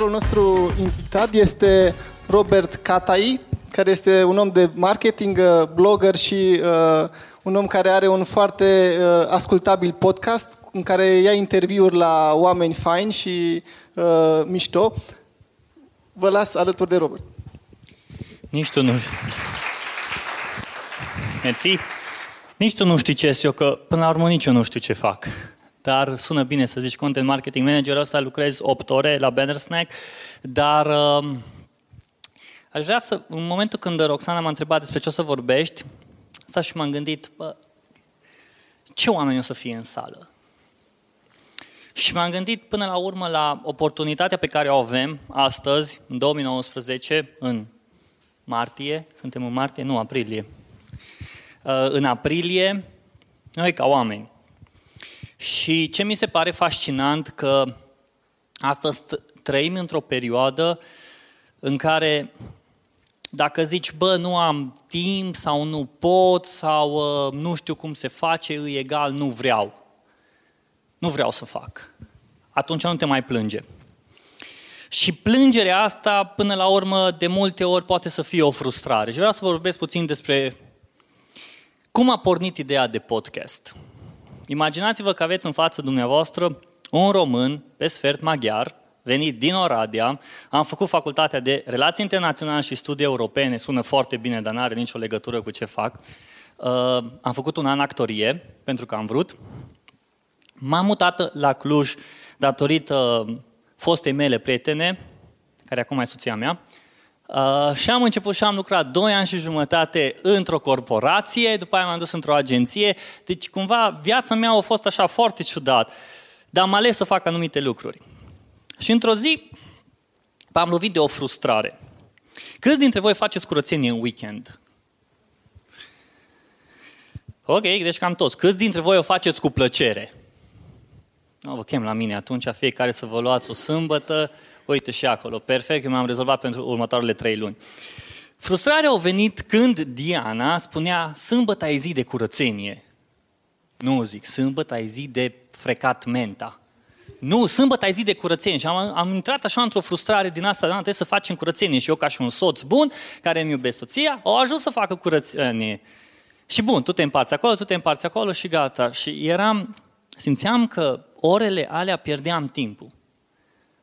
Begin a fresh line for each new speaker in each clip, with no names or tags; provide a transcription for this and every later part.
Următorul nostru invitat este Robert Catai, care este un om de marketing, uh, blogger și uh, un om care are un foarte uh, ascultabil podcast în care ia interviuri la oameni faini și uh, mișto. Vă las alături de Robert.
Nici tu nu... Mersi. Nici tu nu știi ce eu, că până la urmă nici eu nu știu ce fac. Dar sună bine să zici content marketing manager, ăsta lucrez 8 ore la Banner Snack, dar uh, aș vrea să, în momentul când Roxana m-a întrebat despre ce o să vorbești, asta și m-am gândit, bă, ce oameni o să fie în sală? Și m-am gândit până la urmă la oportunitatea pe care o avem astăzi, în 2019, în martie, suntem în martie? Nu, aprilie. Uh, în aprilie, noi ca oameni. Și ce mi se pare fascinant că astăzi trăim într-o perioadă în care dacă zici, bă, nu am timp sau nu pot sau uh, nu știu cum se face, îi egal, nu vreau. Nu vreau să fac. Atunci nu te mai plânge. Și plângerea asta, până la urmă, de multe ori poate să fie o frustrare. Și vreau să vorbesc puțin despre cum a pornit ideea de podcast. Imaginați-vă că aveți în față dumneavoastră un român, pe sfert maghiar, venit din Oradea, am făcut facultatea de Relații Internaționale și Studii Europene, sună foarte bine, dar nu are nicio legătură cu ce fac. Uh, am făcut un an actorie, pentru că am vrut. M-am mutat la Cluj datorită fostei mele prietene, care acum e soția mea, Uh, și am început și am lucrat 2 ani și jumătate într-o corporație, după aia m-am dus într-o agenție, deci cumva viața mea a fost așa foarte ciudat, dar am ales să fac anumite lucruri. Și într-o zi am lovit de o frustrare. Câți dintre voi faceți curățenie în weekend? Ok, deci cam toți. Câți dintre voi o faceți cu plăcere? Nu vă chem la mine atunci, fiecare să vă luați o sâmbătă, uite și acolo, perfect, eu m-am rezolvat pentru următoarele trei luni. Frustrarea a venit când Diana spunea, sâmbătă ai zi de curățenie. Nu zic, sâmbătă ai zi de frecat menta. Nu, sâmbătă ai zi de curățenie. Și am, am intrat așa într-o frustrare din asta, da, trebuie să facem curățenie. Și eu ca și un soț bun, care îmi iubesc soția, au ajuns să facă curățenie. Și bun, tu te împarți acolo, tu te împarți acolo și gata. Și eram, simțeam că orele alea pierdeam timpul.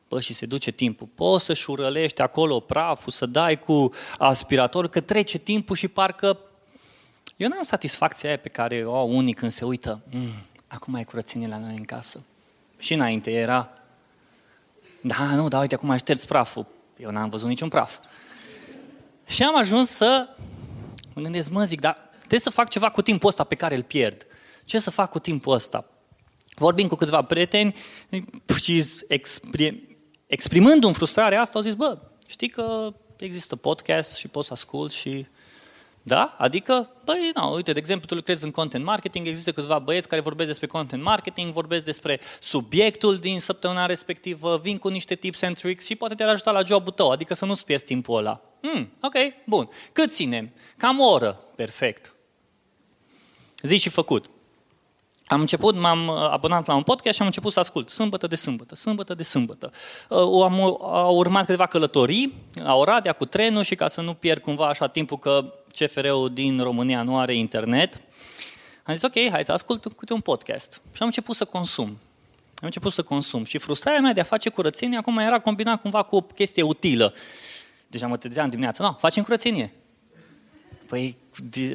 Bă, și se duce timpul. Poți să șurălești acolo praful, să dai cu aspirator, că trece timpul și parcă... Eu n-am satisfacția aia pe care o au unii când se uită. Mm, acum ai curățenie la noi în casă. Și înainte era... Da, nu, dar uite, acum ai șters praful. Eu n-am văzut niciun praf. Și am ajuns să mă gândesc, mă zic, dar trebuie să fac ceva cu timpul ăsta pe care îl pierd. Ce să fac cu timpul ăsta? Vorbim cu câțiva prieteni și exprim, exprimând în frustrarea asta, au zis, bă, știi că există podcast și poți să ascult și... Da? Adică, băi, nu, uite, de exemplu, tu lucrezi în content marketing, există câțiva băieți care vorbesc despre content marketing, vorbesc despre subiectul din săptămâna respectivă, vin cu niște tips and tricks și poate te-ar ajuta la jobul tău, adică să nu-ți pierzi timpul ăla. Hmm, ok, bun. Cât ținem? Cam o oră. Perfect. Zi și făcut. Am început, m-am uh, abonat la un podcast și am început să ascult sâmbătă de sâmbătă, sâmbătă de sâmbătă. Uh, am, au urmat câteva călătorii la Oradea cu trenul și ca să nu pierd cumva așa timpul că CFR-ul din România nu are internet, am zis ok, hai să ascult câte un podcast. Și am început să consum. Am început să consum. Și frustrarea mea de a face curățenie acum era combinat cumva cu o chestie utilă. Deja mă trezeam dimineața, nu, facem curățenie. Păi,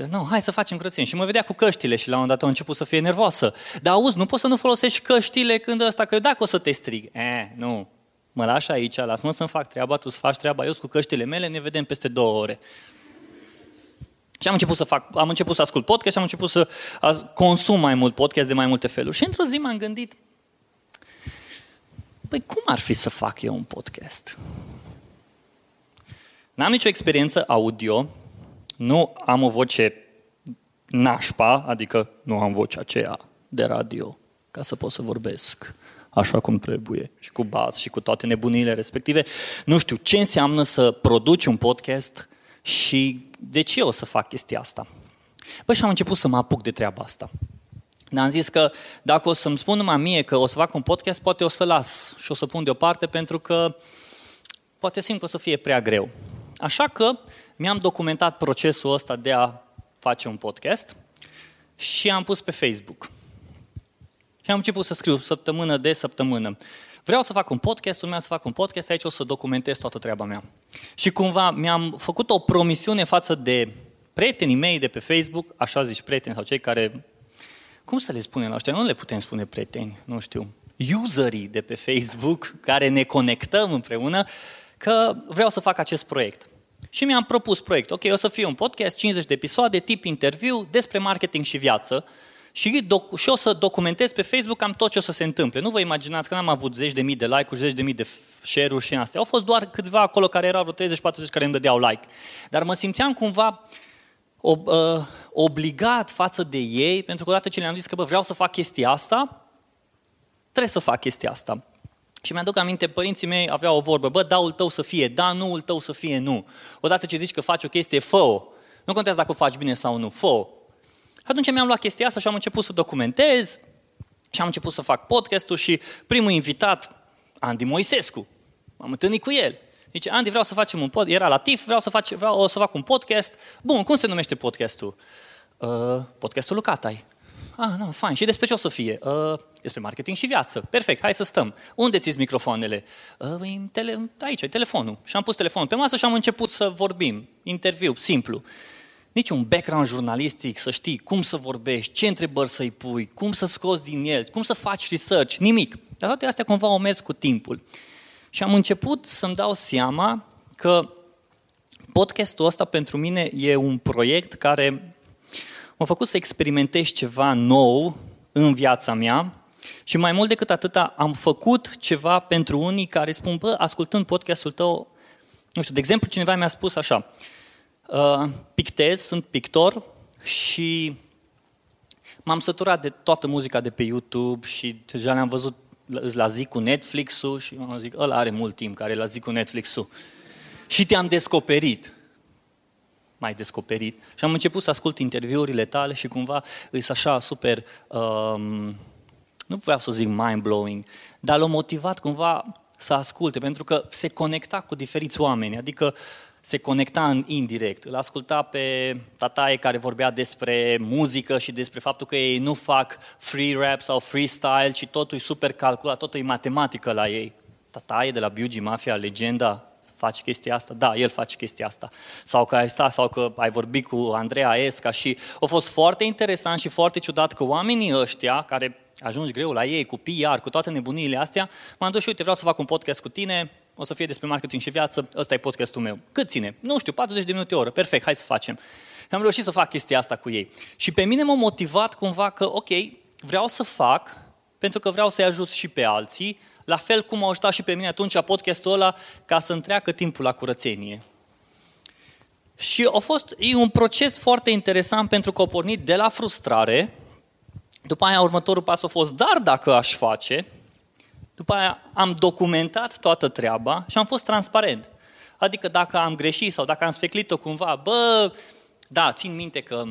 nu, hai să facem curățenie. Și mă vedea cu căștile și la un moment dat a început să fie nervoasă. Dar auzi, nu poți să nu folosești căștile când ăsta, că dacă o să te strig. Eh, nu, mă lași aici, lasă-mă să-mi fac treaba, tu să faci treaba, eu cu căștile mele, ne vedem peste două ore. Și am început să fac, am început să ascult podcast și am început să consum mai mult podcast de mai multe feluri. Și într-o zi m-am gândit, păi cum ar fi să fac eu un podcast? N-am nicio experiență audio, nu am o voce nașpa, adică nu am vocea aceea de radio, ca să pot să vorbesc așa cum trebuie, și cu bas și cu toate nebunile respective. Nu știu ce înseamnă să produci un podcast și de ce o să fac chestia asta. Păi și am început să mă apuc de treaba asta. Dar am zis că dacă o să-mi spun numai mie că o să fac un podcast, poate o să las și o să pun deoparte pentru că poate simt că o să fie prea greu. Așa că mi-am documentat procesul ăsta de a face un podcast și am pus pe Facebook. Și am început să scriu săptămână de săptămână. Vreau să fac un podcast, urmează să fac un podcast, aici o să documentez toată treaba mea. Și cumva mi-am făcut o promisiune față de prietenii mei de pe Facebook, așa zici prieteni sau cei care, cum să le spunem la ăștia? Nu le putem spune prieteni, nu știu, userii de pe Facebook, care ne conectăm împreună, că vreau să fac acest proiect. Și mi-am propus proiect. Ok, o să fie un podcast, 50 de episoade, tip interviu, despre marketing și viață. Și, doc- și o să documentez pe Facebook cam tot ce o să se întâmple. Nu vă imaginați că n-am avut zeci de mii de like-uri, zeci de mii de share-uri și astea. Au fost doar câțiva acolo care erau vreo 30-40 care îmi dădeau like. Dar mă simțeam cumva ob, uh, obligat față de ei, pentru că odată ce le-am zis că bă, vreau să fac chestia asta, trebuie să fac chestia asta. Și mi-aduc aminte, părinții mei aveau o vorbă, bă, daul tău să fie da, nuul tău să fie nu. Odată ce zici că faci o chestie, fă Nu contează dacă o faci bine sau nu, fă Atunci mi-am luat chestia asta și am început să documentez și am început să fac podcastul și primul invitat, Andy Moisescu, m-am întâlnit cu el. Zice, Andy, vreau să facem un podcast, era la TIF, vreau să, fac, vreau o să fac un podcast. Bun, cum se numește podcastul? Uh, podcastul Lucatai. Ah, nu, fain. Și despre ce o să fie? Uh, despre marketing și viață. Perfect, hai să stăm. Unde ți microfoanele? Uh, tele, aici, e telefonul. Și am pus telefonul pe masă și am început să vorbim. Interviu, simplu. Nici un background jurnalistic, să știi cum să vorbești, ce întrebări să-i pui, cum să scoți din el, cum să faci research, nimic. Dar toate astea cumva au mers cu timpul. Și am început să-mi dau seama că podcastul ăsta pentru mine e un proiect care m-a făcut să experimentez ceva nou în viața mea și mai mult decât atâta am făcut ceva pentru unii care spun, bă, ascultând podcastul tău, nu știu, de exemplu, cineva mi-a spus așa, uh, pictez, sunt pictor și m-am săturat de toată muzica de pe YouTube și deja le-am văzut la zi cu Netflix-ul și am zic, ăla are mult timp care la zi cu Netflix-ul. Și te-am descoperit. Mai descoperit. Și am început să ascult interviurile tale și cumva îs așa super, um, nu vreau să zic mind-blowing, dar l-a motivat cumva să asculte, pentru că se conecta cu diferiți oameni. Adică se conecta în indirect. Îl asculta pe tataie care vorbea despre muzică și despre faptul că ei nu fac free rap sau freestyle, ci totul e super calculat, totul e matematică la ei. Tataie de la Biugi Mafia, legenda, face chestia asta? Da, el face chestia asta. Sau că ai stat, sau că ai vorbit cu Andreea Esca și a fost foarte interesant și foarte ciudat că oamenii ăștia, care ajungi greu la ei cu PR, cu toate nebunile astea, m-am dus și uite, vreau să fac un podcast cu tine, o să fie despre marketing și viață, ăsta e podcastul meu. Cât ține? Nu știu, 40 de minute o oră, perfect, hai să facem. Și am reușit să fac chestia asta cu ei. Și pe mine m-a motivat cumva că, ok, vreau să fac, pentru că vreau să-i ajut și pe alții, la fel cum m-a ajutat și pe mine atunci podcastul ăla ca să întreacă timpul la curățenie. Și a fost e un proces foarte interesant pentru că a pornit de la frustrare, după aia următorul pas a fost, dar dacă aș face, după aia am documentat toată treaba și am fost transparent. Adică dacă am greșit sau dacă am sfeclit-o cumva, bă, da, țin minte că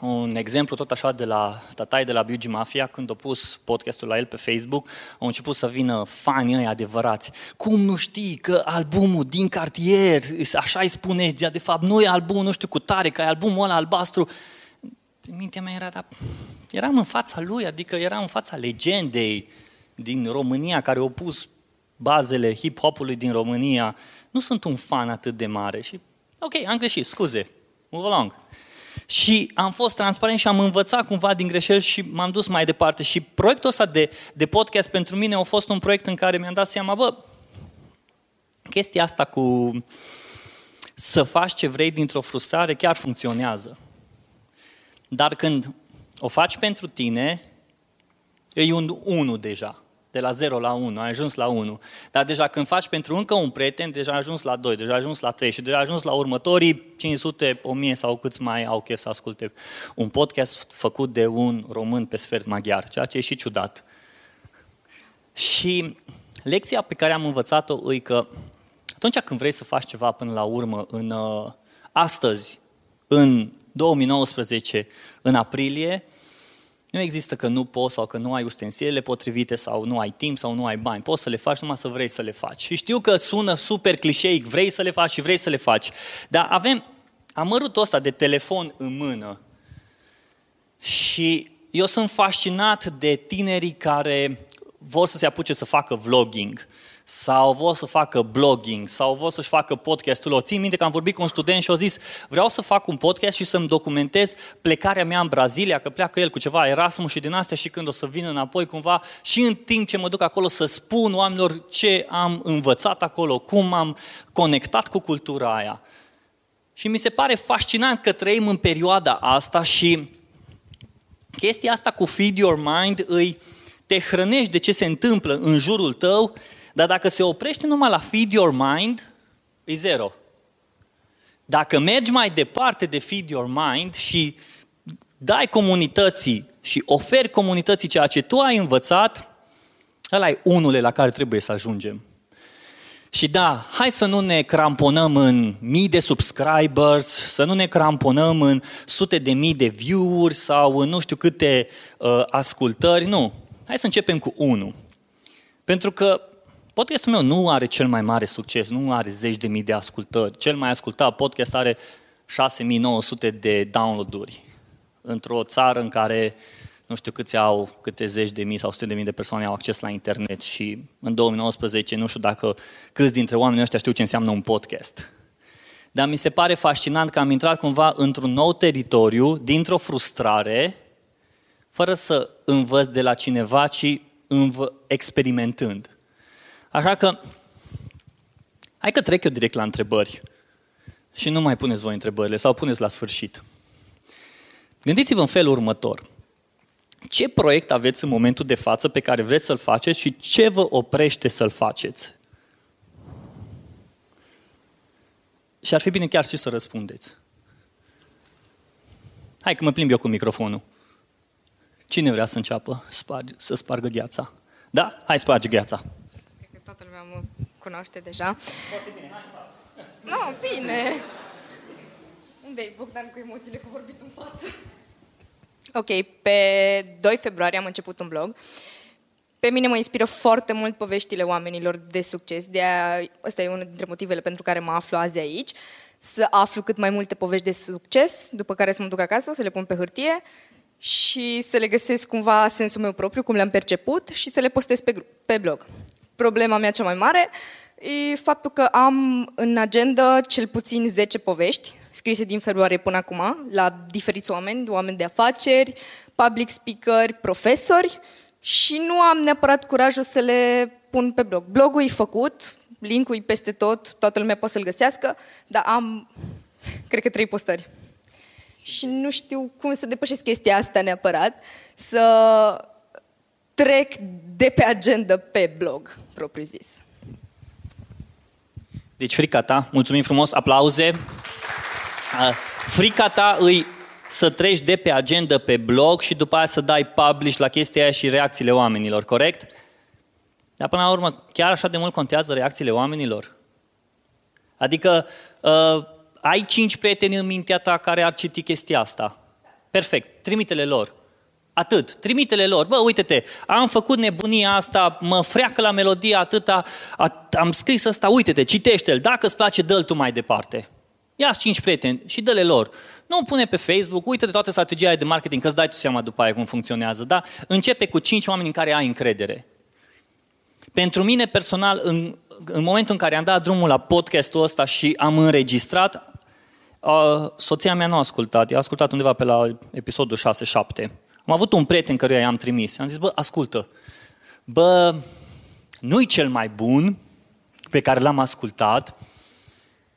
un exemplu tot așa de la tatai de la Biugi Mafia, când a pus podcastul la el pe Facebook, au început să vină fanii ăi adevărați. Cum nu știi că albumul din cartier, așa îi spune, de fapt nu e album, nu știu, cu tare, că e albumul ăla albastru. Mintea mea era, dar eram în fața lui, adică eram în fața legendei, din România care au pus bazele hip-hopului din România, nu sunt un fan atât de mare. Și, ok, am greșit, scuze, move along. Și am fost transparent și am învățat cumva din greșeli și m-am dus mai departe. Și proiectul ăsta de, de podcast pentru mine a fost un proiect în care mi-am dat seama, bă, chestia asta cu să faci ce vrei dintr-o frustrare chiar funcționează. Dar când o faci pentru tine, e un 1 deja de la 0 la 1, ai ajuns la 1. Dar deja când faci pentru încă un prieten, deja ai ajuns la 2, deja ai ajuns la 3 și deja ai ajuns la următorii 500, 1000 sau câți mai au chef să asculte un podcast făcut de un român pe sfert maghiar, ceea ce e și ciudat. Și lecția pe care am învățat-o e că atunci când vrei să faci ceva până la urmă, în uh, astăzi, în 2019, în aprilie, Nu există că nu poți sau că nu ai ustensilele potrivite sau nu ai timp sau nu ai bani. Poți să le faci numai să vrei să le faci. Și știu că sună super clișeic, vrei să le faci și vrei să le faci. Dar avem amărutul ăsta de telefon în mână. Și eu sunt fascinat de tinerii care vor să se apuce să facă vlogging sau vor să facă blogging, sau vor să-și facă podcastul lor. Țin minte că am vorbit cu un student și a zis, vreau să fac un podcast și să-mi documentez plecarea mea în Brazilia, că pleacă el cu ceva Erasmus și din astea și când o să vină înapoi cumva și în timp ce mă duc acolo să spun oamenilor ce am învățat acolo, cum am conectat cu cultura aia. Și mi se pare fascinant că trăim în perioada asta și chestia asta cu feed your mind îi te hrănești de ce se întâmplă în jurul tău dar dacă se oprește numai la feed your mind, e zero. Dacă mergi mai departe de feed your mind și dai comunității și oferi comunității ceea ce tu ai învățat, ăla e unul la care trebuie să ajungem. Și da, hai să nu ne cramponăm în mii de subscribers, să nu ne cramponăm în sute de mii de view-uri sau în nu știu câte uh, ascultări, nu. Hai să începem cu unul. Pentru că Podcastul meu nu are cel mai mare succes, nu are zeci de mii de ascultări. Cel mai ascultat podcast are 6900 de downloaduri într-o țară în care nu știu câți au, câte zeci de mii sau sute de mii de persoane au acces la internet și în 2019 nu știu dacă câți dintre oamenii ăștia știu ce înseamnă un podcast. Dar mi se pare fascinant că am intrat cumva într-un nou teritoriu, dintr-o frustrare, fără să învăț de la cineva, ci învă- experimentând. Așa că, hai că trec eu direct la întrebări. Și nu mai puneți voi întrebările sau puneți la sfârșit. Gândiți-vă în felul următor. Ce proiect aveți în momentul de față pe care vreți să-l faceți și ce vă oprește să-l faceți? Și ar fi bine chiar și să răspundeți. Hai că mă plimb eu cu microfonul. Cine vrea să înceapă să spargă gheața? Da? Hai sparge gheața
toată lumea mă cunoaște deja. Foarte bine, hai Nu, no, bine. Unde-i Bogdan cu emoțiile cu vorbit în față? Ok, pe 2 februarie am început un blog. Pe mine mă inspiră foarte mult poveștile oamenilor de succes. De aia, ăsta e unul dintre motivele pentru care mă aflu azi aici. Să aflu cât mai multe povești de succes, după care să mă duc acasă, să le pun pe hârtie și să le găsesc cumva sensul meu propriu, cum le-am perceput și să le postez pe, pe blog problema mea cea mai mare e faptul că am în agenda cel puțin 10 povești scrise din februarie până acum la diferiți oameni, oameni de afaceri, public speaker, profesori și nu am neapărat curajul să le pun pe blog. Blogul e făcut, linkul e peste tot, toată lumea poate să-l găsească, dar am, cred că, trei postări. Și nu știu cum să depășesc chestia asta neapărat, să trec de pe agenda pe blog, propriu zis.
Deci frica ta, mulțumim frumos, aplauze. Frica ta îi să treci de pe agenda pe blog și după aia să dai publish la chestia aia și reacțiile oamenilor, corect? Dar până la urmă, chiar așa de mult contează reacțiile oamenilor? Adică, uh, ai cinci prieteni în mintea ta care ar citi chestia asta. Perfect, trimite-le lor. Atât. Trimitele lor. Bă, uite-te, am făcut nebunia asta, mă freacă la melodie atâta, am scris asta, uite-te, citește-l. Dacă îți place, dă-l tu mai departe. ia cinci prieteni și dă-le lor. Nu pune pe Facebook, uite-te toată strategia de marketing, că îți dai tu seama după aia cum funcționează. Da? Începe cu cinci oameni în care ai încredere. Pentru mine personal, în, în momentul în care am dat drumul la podcastul ăsta și am înregistrat, uh, soția mea nu a ascultat, a ascultat undeva pe la episodul 6-7. Am avut un prieten căruia i-am trimis. Am zis, bă, ascultă, bă, nu-i cel mai bun pe care l-am ascultat,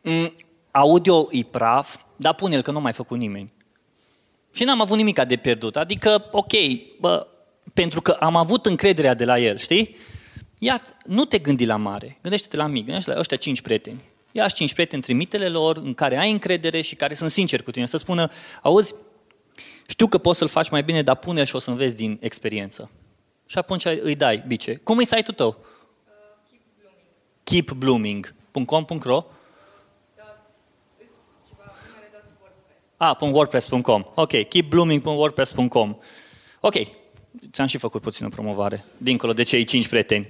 mm, audio e praf, dar pune-l că nu mai făcut nimeni. Și n-am avut nimic de pierdut. Adică, ok, bă, pentru că am avut încrederea de la el, știi? Ia, nu te gândi la mare, gândește-te la mic, gândește la ăștia cinci prieteni. Ia cinci prieteni, trimitele lor în care ai încredere și care sunt sinceri cu tine. Să spună, auzi, știu că poți să-l faci mai bine, dar pune-l și o să înveți din experiență. Și atunci îi dai bice. Cum e site-ul tău? Uh, keepblooming.com.ro Ah, .wordpress.com. Ok, keepblooming.wordpress.com. Ok, ți-am și făcut puțină promovare, dincolo de cei cinci prieteni.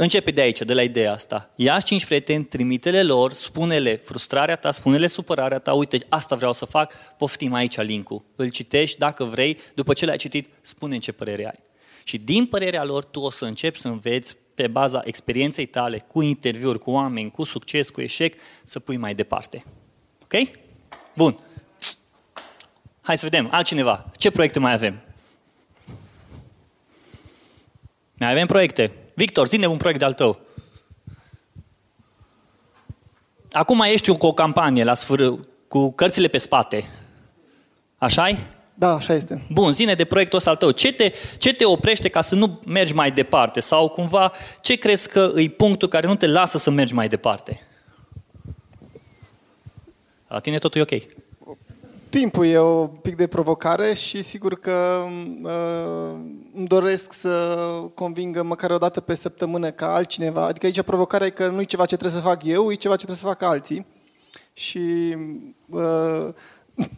Începe de aici, de la ideea asta. Ia cinci prieteni, trimite-le lor, spune-le frustrarea ta, spune-le supărarea ta, uite, asta vreau să fac, poftim aici link-ul. Îl citești, dacă vrei, după ce l-ai citit, spune în ce părere ai. Și din părerea lor, tu o să începi să înveți pe baza experienței tale, cu interviuri, cu oameni, cu succes, cu eșec, să pui mai departe. Ok? Bun. Hai să vedem, altcineva. Ce proiecte mai avem? Mai avem proiecte. Victor, zine un proiect de-al tău. Acum ești cu o campanie la sfâr, cu cărțile pe spate. așa -i?
Da, așa este.
Bun, zine de proiectul ăsta al tău. Ce te, ce te oprește ca să nu mergi mai departe? Sau cumva, ce crezi că e punctul care nu te lasă să mergi mai departe? La tine totul e ok.
Timpul e o pic de provocare și sigur că uh, îmi doresc să convingă măcar o dată pe săptămână ca altcineva. Adică aici provocarea e că nu e ceva ce trebuie să fac eu, e ceva ce trebuie să facă alții. Și uh,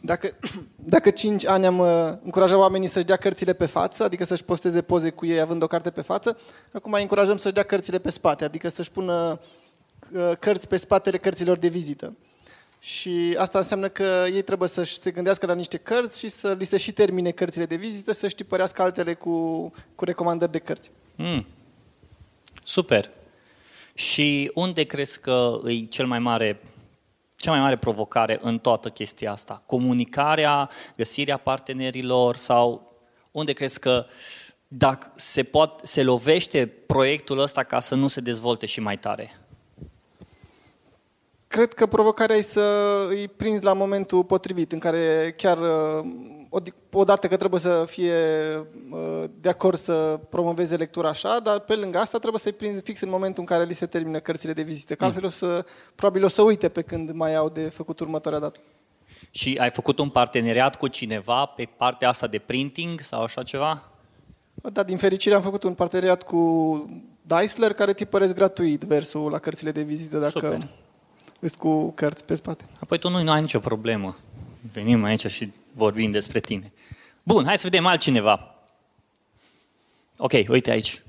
dacă, dacă 5 ani am uh, încurajat oamenii să-și dea cărțile pe față, adică să-și posteze poze cu ei având o carte pe față, acum îi încurajăm să-și dea cărțile pe spate, adică să-și pună uh, cărți pe spatele cărților de vizită. Și asta înseamnă că ei trebuie să se gândească la niște cărți și să li se și termine cărțile de vizită, să-și tipărească altele cu, cu recomandări de cărți. Mm.
Super. Și unde crezi că e cel mai mare cea mai mare provocare în toată chestia asta? Comunicarea, găsirea partenerilor sau unde crezi că dacă se, pot, se lovește proiectul ăsta ca să nu se dezvolte și mai tare?
Cred că provocarea e să îi prinzi la momentul potrivit, în care chiar odată că trebuie să fie uh, de acord să promoveze lectura așa, dar pe lângă asta trebuie să-i prinzi fix în momentul în care li se termină cărțile de vizită, că altfel o să, probabil o să uite pe când mai au de făcut următoarea dată.
Și ai făcut un parteneriat cu cineva pe partea asta de printing sau așa ceva?
Da, din fericire am făcut un parteneriat cu Deisler care tipăresc gratuit versul la cărțile de vizită dacă Super. Îți cu cărți pe spate.
Apoi tu nu, nu ai nicio problemă. Venim aici și vorbim despre tine. Bun, hai să vedem altcineva. Ok, uite aici.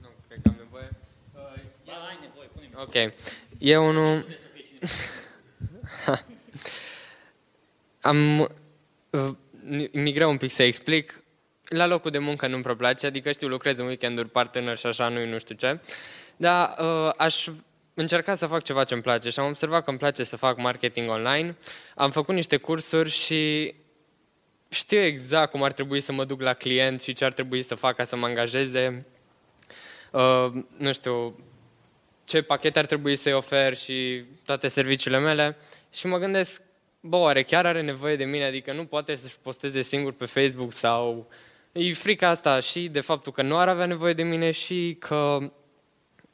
Nu, cred că am nevoie.
Uh, ai nevoie, pune
Ok. Eu nu... am... Mi greu un pic să explic. La locul de muncă nu-mi prea place, adică știu, lucrez în weekenduri, partener și așa, nu nu știu ce. Dar uh, aș încercat să fac ceva ce îmi place și am observat că îmi place să fac marketing online. Am făcut niște cursuri și știu exact cum ar trebui să mă duc la client și ce ar trebui să fac ca să mă angajeze. Uh, nu știu, ce pachete ar trebui să-i ofer și toate serviciile mele. Și mă gândesc, bă, oare chiar are nevoie de mine? Adică nu poate să-și posteze singur pe Facebook sau... E frica asta și de faptul că nu ar avea nevoie de mine și că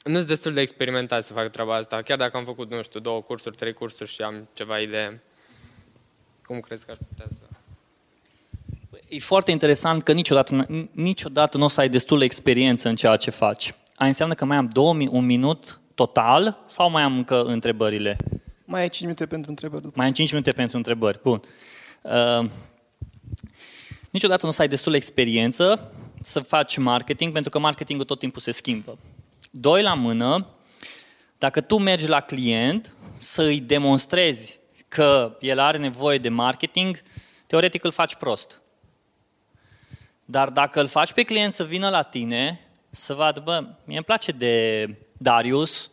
nu sunt destul de experimentat să fac treaba asta, chiar dacă am făcut, nu știu, două cursuri, trei cursuri și am ceva idee. Cum crezi că aș putea să...
E foarte interesant că niciodată, niciodată nu o să ai destul experiență în ceea ce faci. A înseamnă că mai am două, un minut total sau mai am încă întrebările?
Mai ai 5 minute pentru întrebări. După.
Mai am 5 minute pentru întrebări. Bun. Uh, niciodată nu o să ai destul experiență să faci marketing, pentru că marketingul tot timpul se schimbă. Doi la mână, dacă tu mergi la client să îi demonstrezi că el are nevoie de marketing, teoretic îl faci prost. Dar dacă îl faci pe client să vină la tine, să vadă, bă, mie îmi place de Darius,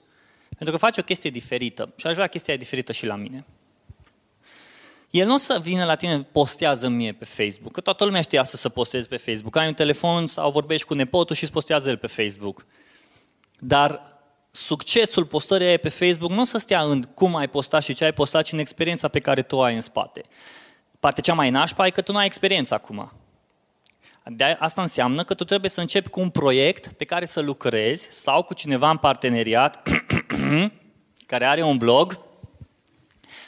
pentru că face o chestie diferită și aș vrea chestia diferită și la mine. El nu o să vină la tine, postează mie pe Facebook, că toată lumea știe asta să postezi pe Facebook. Ai un telefon sau vorbești cu nepotul și îți postează el pe Facebook. Dar succesul postării aia pe Facebook nu o să stea în cum ai postat și ce ai postat, ci în experiența pe care tu ai în spate. Partea cea mai nașpa e că tu nu ai experiență acum. De asta înseamnă că tu trebuie să începi cu un proiect pe care să lucrezi sau cu cineva în parteneriat care are un blog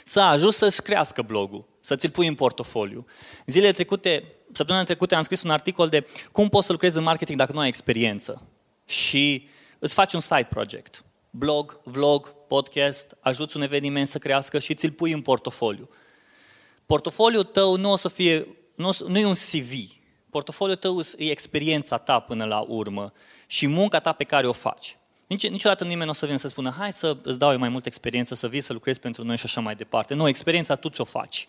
să ajut să-și crească blogul, să ți-l pui în portofoliu. Zilele trecute, săptămâna trecute am scris un articol de cum poți să lucrezi în marketing dacă nu ai experiență. Și îți faci un side project. Blog, vlog, podcast, ajuți un eveniment să crească și ți-l pui în portofoliu. Portofoliul tău nu o să fie, nu, nu e un CV, Portofoliul tău e experiența ta până la urmă și munca ta pe care o faci. Nici, niciodată nimeni nu o să vină să spună, hai să îți dau eu mai multă experiență, să vii să lucrezi pentru noi și așa mai departe. Nu, experiența tu ți-o faci.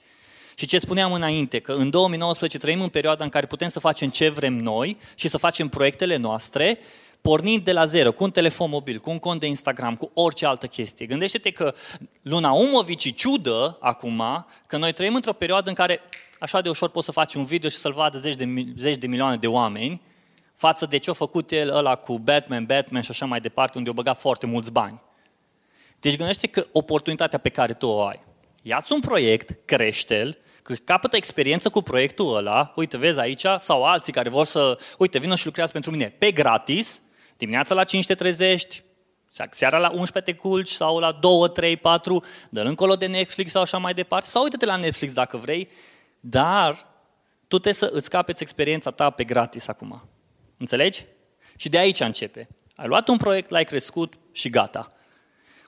Și ce spuneam înainte, că în 2019 trăim în perioada în care putem să facem ce vrem noi și să facem proiectele noastre, pornind de la zero, cu un telefon mobil, cu un cont de Instagram, cu orice altă chestie. Gândește-te că luna Umovici ciudă acum că noi trăim într-o perioadă în care așa de ușor poți să faci un video și să-l vadă zeci de, zeci de milioane de oameni, față de ce a făcut el ăla cu Batman, Batman și așa mai departe, unde a băgat foarte mulți bani. Deci gândește că oportunitatea pe care tu o ai. Ia-ți un proiect, crește-l, că capătă experiență cu proiectul ăla, uite, vezi aici, sau alții care vor să, uite, vină și lucrează pentru mine pe gratis, dimineața la 5 te trezești, seara la 11 te culci sau la 2, 3, 4, dă încolo de Netflix sau așa mai departe, sau uite-te la Netflix dacă vrei, dar tu trebuie să îți capeți experiența ta pe gratis acum. Înțelegi? Și de aici începe. Ai luat un proiect, l-ai crescut și gata.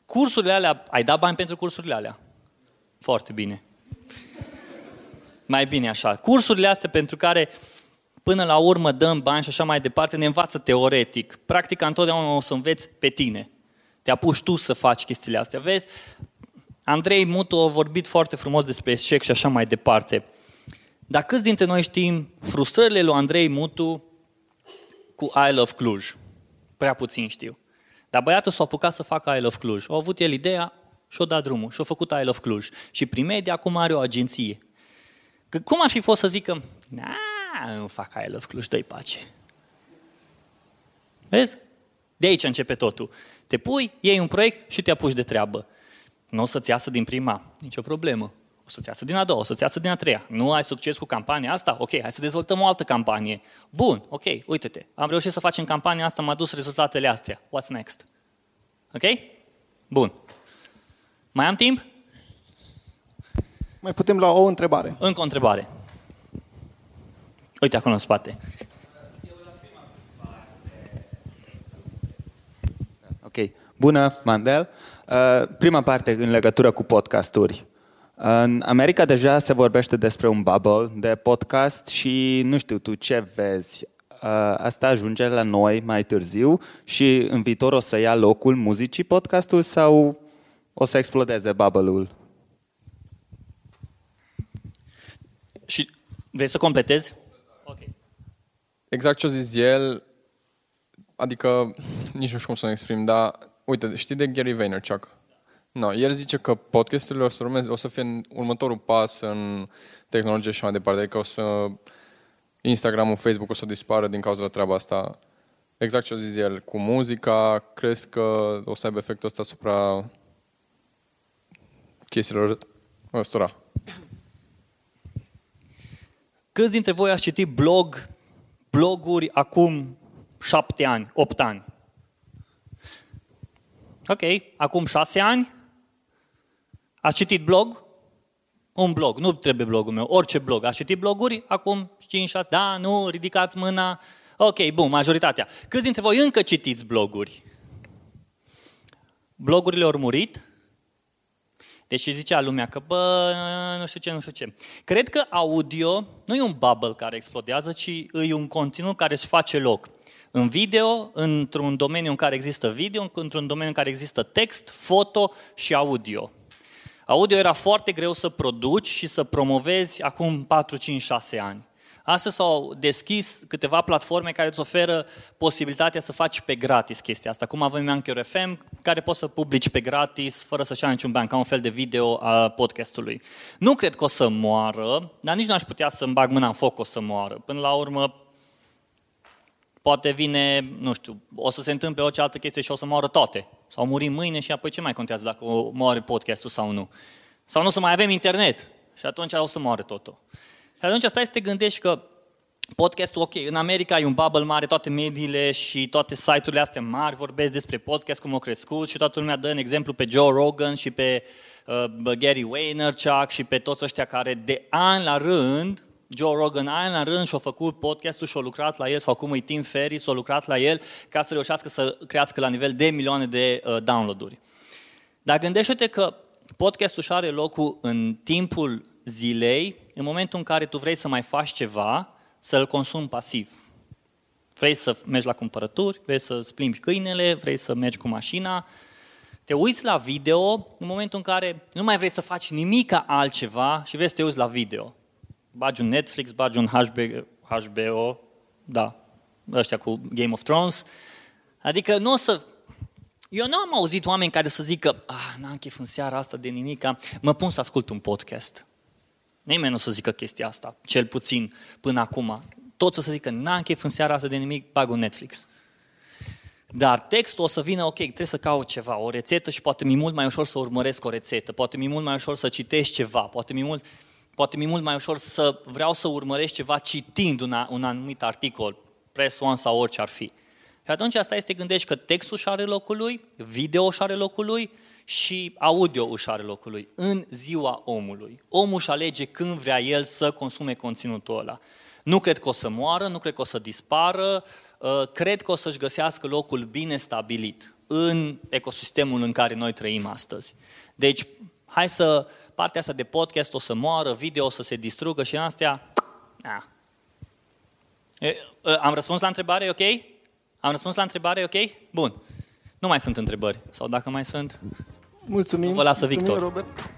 Cursurile alea, ai dat bani pentru cursurile alea? Foarte bine. Mai bine așa. Cursurile astea pentru care până la urmă dăm bani și așa mai departe, ne învață teoretic. Practica întotdeauna o să înveți pe tine. Te apuci tu să faci chestiile astea. Vezi, Andrei Mutu a vorbit foarte frumos despre eșec și așa mai departe. Dar câți dintre noi știm frustrările lui Andrei Mutu cu I Love Cluj? Prea puțin știu. Dar băiatul s-a apucat să facă I Love Cluj. A avut el ideea și a dat drumul și a făcut I Love Cluj. Și primedia acum are o agenție. Că cum ar fi fost să zică, na, nu fac I Love Cluj, dă pace. Vezi? De aici începe totul. Te pui, iei un proiect și te apuci de treabă. Nu o să-ți iasă din prima, nicio problemă. O să-ți iasă din a doua, o să-ți iasă din a treia. Nu ai succes cu campania asta? Ok, hai să dezvoltăm o altă campanie. Bun, ok, uite-te. Am reușit să facem campania asta, am adus rezultatele astea. What's next? Ok? Bun. Mai am timp?
Mai putem la o întrebare.
Încă o întrebare. Uite acolo în spate.
Ok. Bună, Mandel. Uh, prima parte în legătură cu podcasturi. În America deja se vorbește despre un bubble de podcast și nu știu tu ce vezi. Uh, asta ajunge la noi mai târziu și în viitor o să ia locul muzicii podcastul sau o să explodeze bubble-ul?
Și vrei să completezi?
Ok. Exact ce a zis el, adică nici nu știu cum să exprim, dar uite, știi de Gary Vaynerchuk? No, el zice că podcasturile o să, urmeze, o să fie următorul pas în tehnologie și mai departe, adică o să Instagram-ul, Facebook o să dispară din cauza la treaba asta. Exact ce a zis el, cu muzica, crezi că o să aibă efectul ăsta asupra chestiilor ăstora.
Câți dintre voi ați citit blog, bloguri acum șapte ani, opt ani? Ok, acum șase ani? Ați citit blog? Un blog, nu trebuie blogul meu, orice blog. Ați citit bloguri? Acum 5, 6, da, nu, ridicați mâna. Ok, bun, majoritatea. Câți dintre voi încă citiți bloguri? Blogurile au murit? Deși zicea lumea că, bă, nu știu ce, nu știu ce. Cred că audio nu e un bubble care explodează, ci e un conținut care își face loc. În video, într-un domeniu în care există video, într-un domeniu în care există text, foto și audio. Audio era foarte greu să produci și să promovezi acum 4, 5, 6 ani. Astăzi s-au deschis câteva platforme care îți oferă posibilitatea să faci pe gratis chestia asta. Cum avem Anchor FM, care poți să publici pe gratis, fără să-și ia niciun bani, ca un fel de video a podcastului. Nu cred că o să moară, dar nici nu aș putea să-mi bag mâna în foc o să moară. Până la urmă, poate vine, nu știu, o să se întâmple orice altă chestie și o să moară toate. Sau muri mâine și apoi ce mai contează dacă moare podcastul sau nu. Sau nu o să mai avem internet și atunci o să moare totul. Și atunci stai să te gândești că podcastul, ok, în America e un bubble mare, toate mediile și toate site-urile astea mari vorbesc despre podcast, cum au crescut și toată lumea dă în exemplu pe Joe Rogan și pe uh, Gary Vaynerchuk și pe toți ăștia care de ani la rând Joe Rogan ani la rând și-a făcut podcastul și-a lucrat la el, sau cum e Tim Ferriss, s-a lucrat la el ca să reușească să crească la nivel de milioane de uh, download-uri. Dar gândește-te că podcastul și are locul în timpul zilei, în momentul în care tu vrei să mai faci ceva, să-l consumi pasiv. Vrei să mergi la cumpărături, vrei să plimbi câinele, vrei să mergi cu mașina, te uiți la video în momentul în care nu mai vrei să faci nimic altceva și vrei să te uiți la video. Bagi un Netflix, bagi un HBO, HBO da, ăștia cu Game of Thrones. Adică nu o să... Eu nu am auzit oameni care să zică, ah, n-am chef în seara asta de nimica, mă pun să ascult un podcast. Nimeni nu o să zică chestia asta, cel puțin până acum. Toți o să zică, n-am chef în seara asta de nimic, bag un Netflix. Dar textul o să vină, ok, trebuie să caut ceva, o rețetă și poate mi mult mai ușor să urmăresc o rețetă, poate mi mult mai ușor să citești ceva, poate mi mult, poate mi mult mai ușor să vreau să urmăresc ceva citind un, un anumit articol, press one sau orice ar fi. Și atunci asta este gândești că textul și are locul lui, video și are locul lui și audio își are locul lui în ziua omului. Omul își alege când vrea el să consume conținutul ăla. Nu cred că o să moară, nu cred că o să dispară, uh, cred că o să-și găsească locul bine stabilit în ecosistemul în care noi trăim astăzi. Deci, hai să, partea asta de podcast o să moară, video o să se distrugă și în astea, na. Am răspuns la întrebare, ok? Am răspuns la întrebare, ok? Bun. Nu mai sunt întrebări. Sau dacă mai sunt,
Mulțumim.
Vă lasă
Mulțumim,
Victor.
Robert.